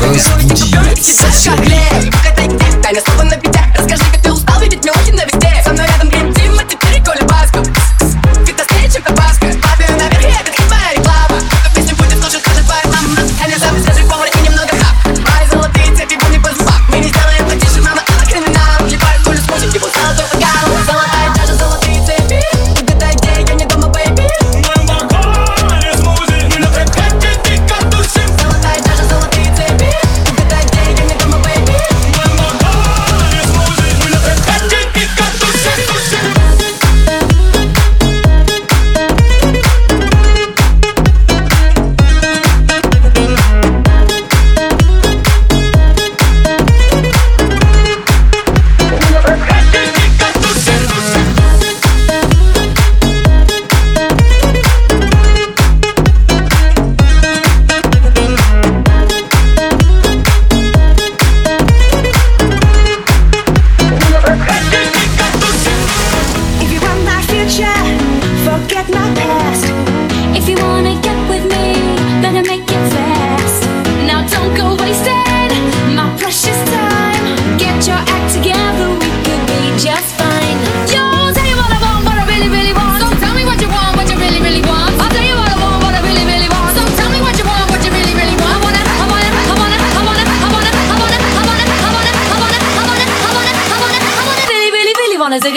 Разбуди соседей. Тайна слова на пятях Расскажи, как ты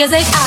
music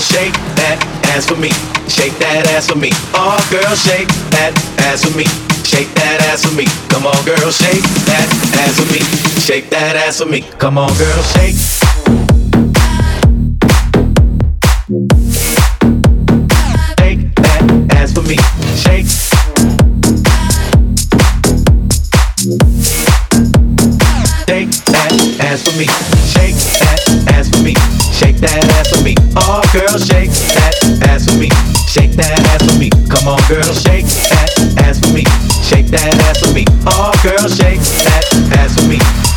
shake that ass for me. Shake that ass for me. Oh, girl, shake that ass for me. Shake that ass for me. Come on, girl, shake that ass for me. Shake that ass for me. Come on, girl, shake.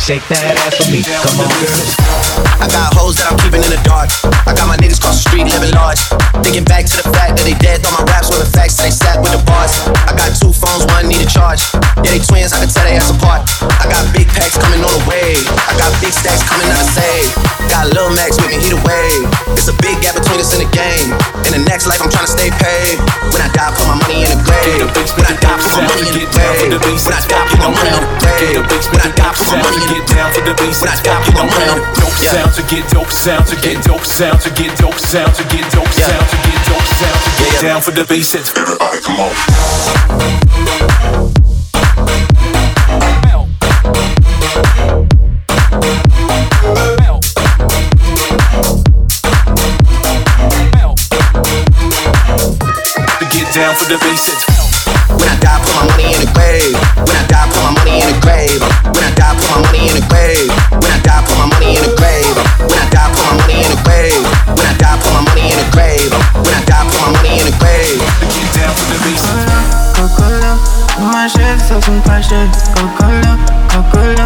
Shake that ass for me. Come on, girl. I got hoes that I'm keeping in the dark. I got my niggas cross the street living large. Thinking back to the fact that they dead. Thought my raps were the facts, they sat with the bars. I got two phones, one need a charge. Yeah, they twins, I can tell they ass apart. I got big packs coming on the way. I got big stacks coming out of save. Got Lil Max with me, he the. It's a big gap between us in the game. In the next life, I'm trying to stay paid. When I die, put my money in the grave. When I die, put my money in the grave. When I die, put my money in the grave. When I die, put my money Get down for the bass. When I die, put my money Dope sound to get dope sound to get dope sound to get dope sound to get dope sound to get dope sound to get Yeah, yeah. down for the bass. It's Everybody, come on. Get down for the bass. It's When I die, put my money in the grave. When I die, put my money in the grave. When I die, put my money in the grave. When I die, put my money in the grave. When I die, put my money in the grave. When I die, put my money in the grave. When I die, put my money in the grave. get down for the bass. Coca-Cola, my shit is some passion. Coca-Cola, Coca-Cola,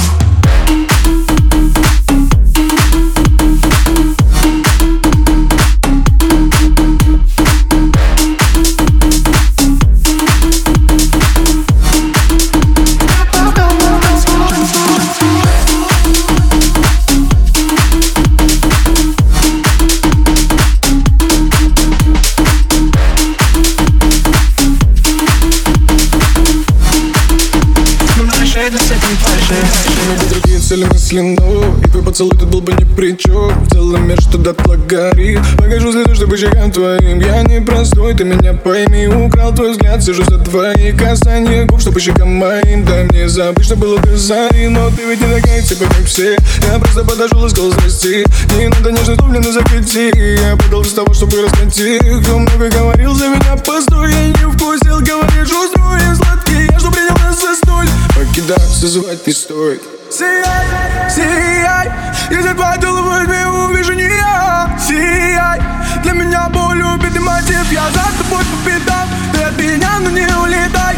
но И твой поцелуй тут был бы ни при чем В целом мир что дотла горит Покажу следы, чтобы щекам твоим. Я не простой, ты меня пойми. Украл твой взгляд, сижу за твои касания. Губ Что по щекам моим Дай мне забыть, что было до зари Но ты ведь не такая, типа как все. Я просто подошел и сказал здрасте Не надо нежно тумлено закрути Я подал без того, чтобы раскрыть Кто много говорил за меня, постой. Я не вкусил, говорит, чувствую я сладкий Я что принял нас за столь Покидаться звать не стоит Сияй, сияй Если твой дул возьми, увижу не я. Сияй Для меня боль убитый мотив. Я за тобой по пятам Ты от меня, но не улетай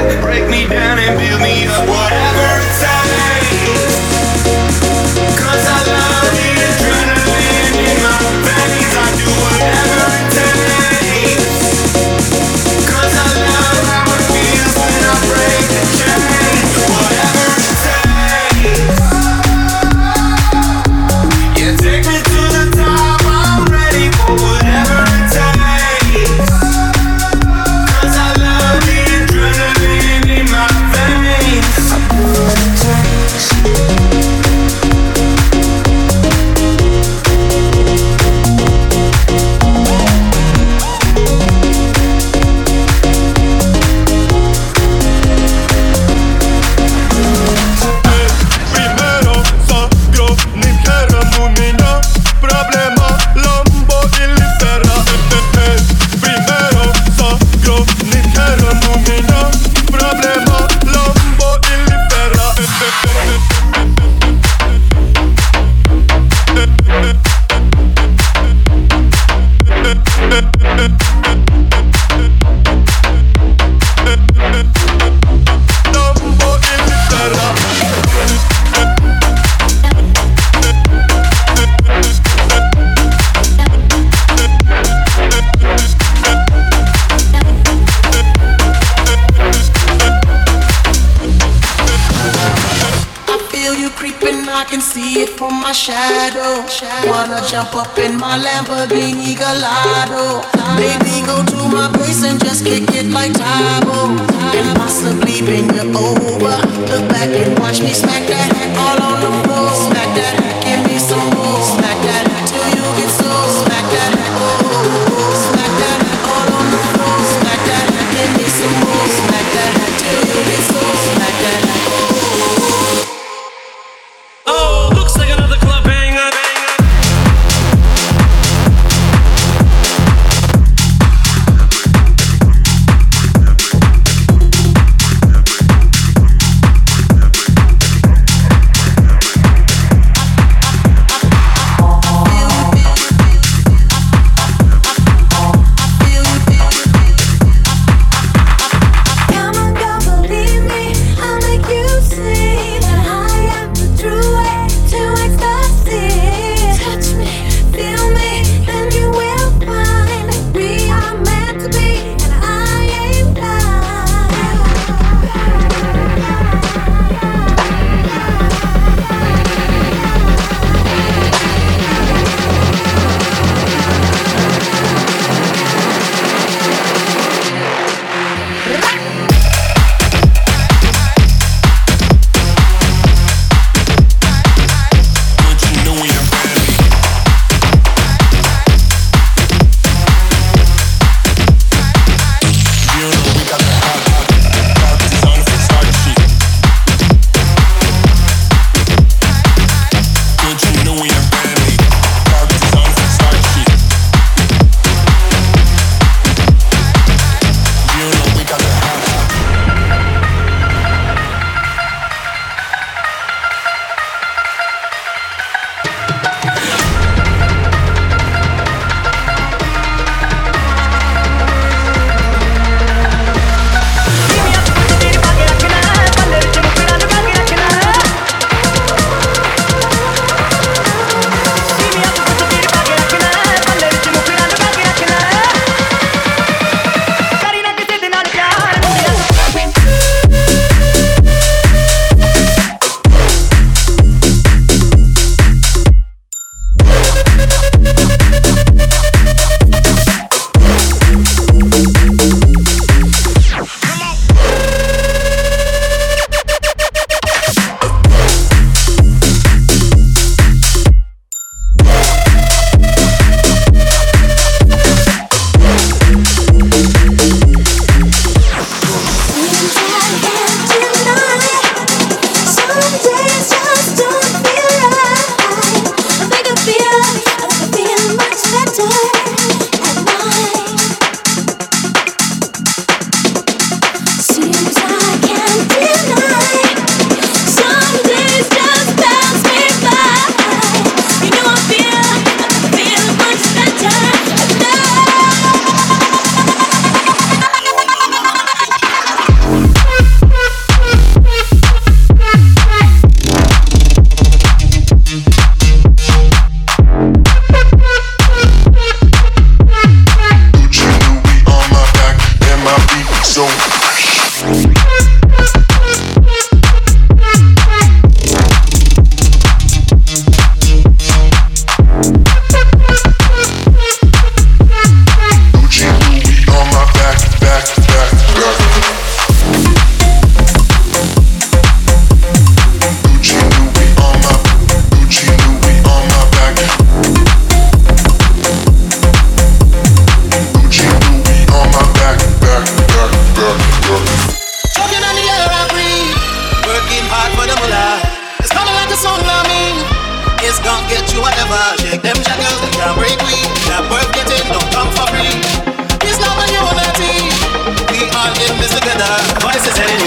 I can see it from my shadow. Wanna jump up in my Lamborghini Gallardo. Baby, go to my place and just kick it like Tae Bo. And possibly bend you over. Look back and watch me smack that all on the floor.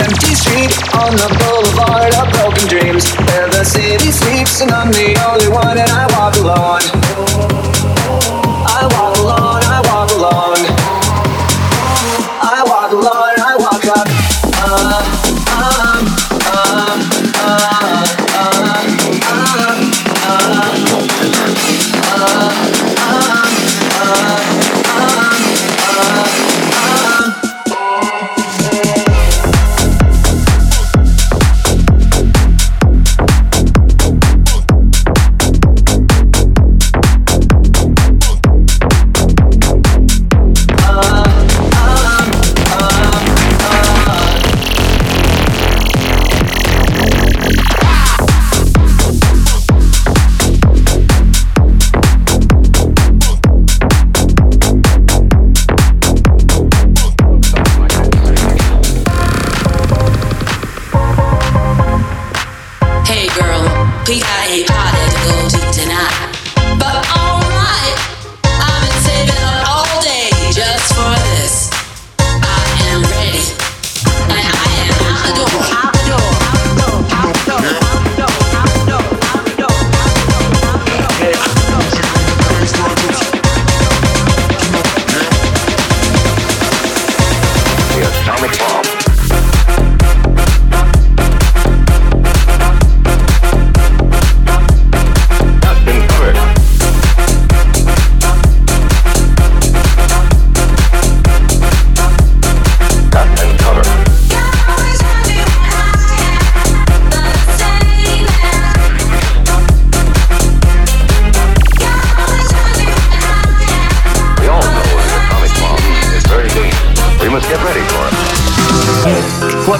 Empty street on the boulevard of broken dreams, where the city sleeps, and I'm the only one, and I walk alone.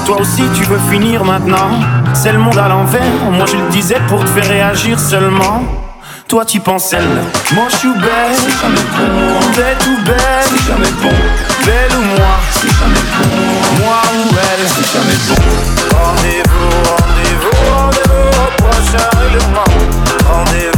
Toi aussi tu veux finir maintenant. C'est le monde à l'envers. Moi je le disais pour te faire réagir seulement. Toi tu penses elle. Moi je suis belle. C'est jamais bon. T'es tout belle. C'est jamais bon. Belle ou moi. C'est jamais bon. Moi ou elle. C'est jamais bon. Rendez-vous, rendez-vous, rendez-vous au prochain règlement. Rendez-vous.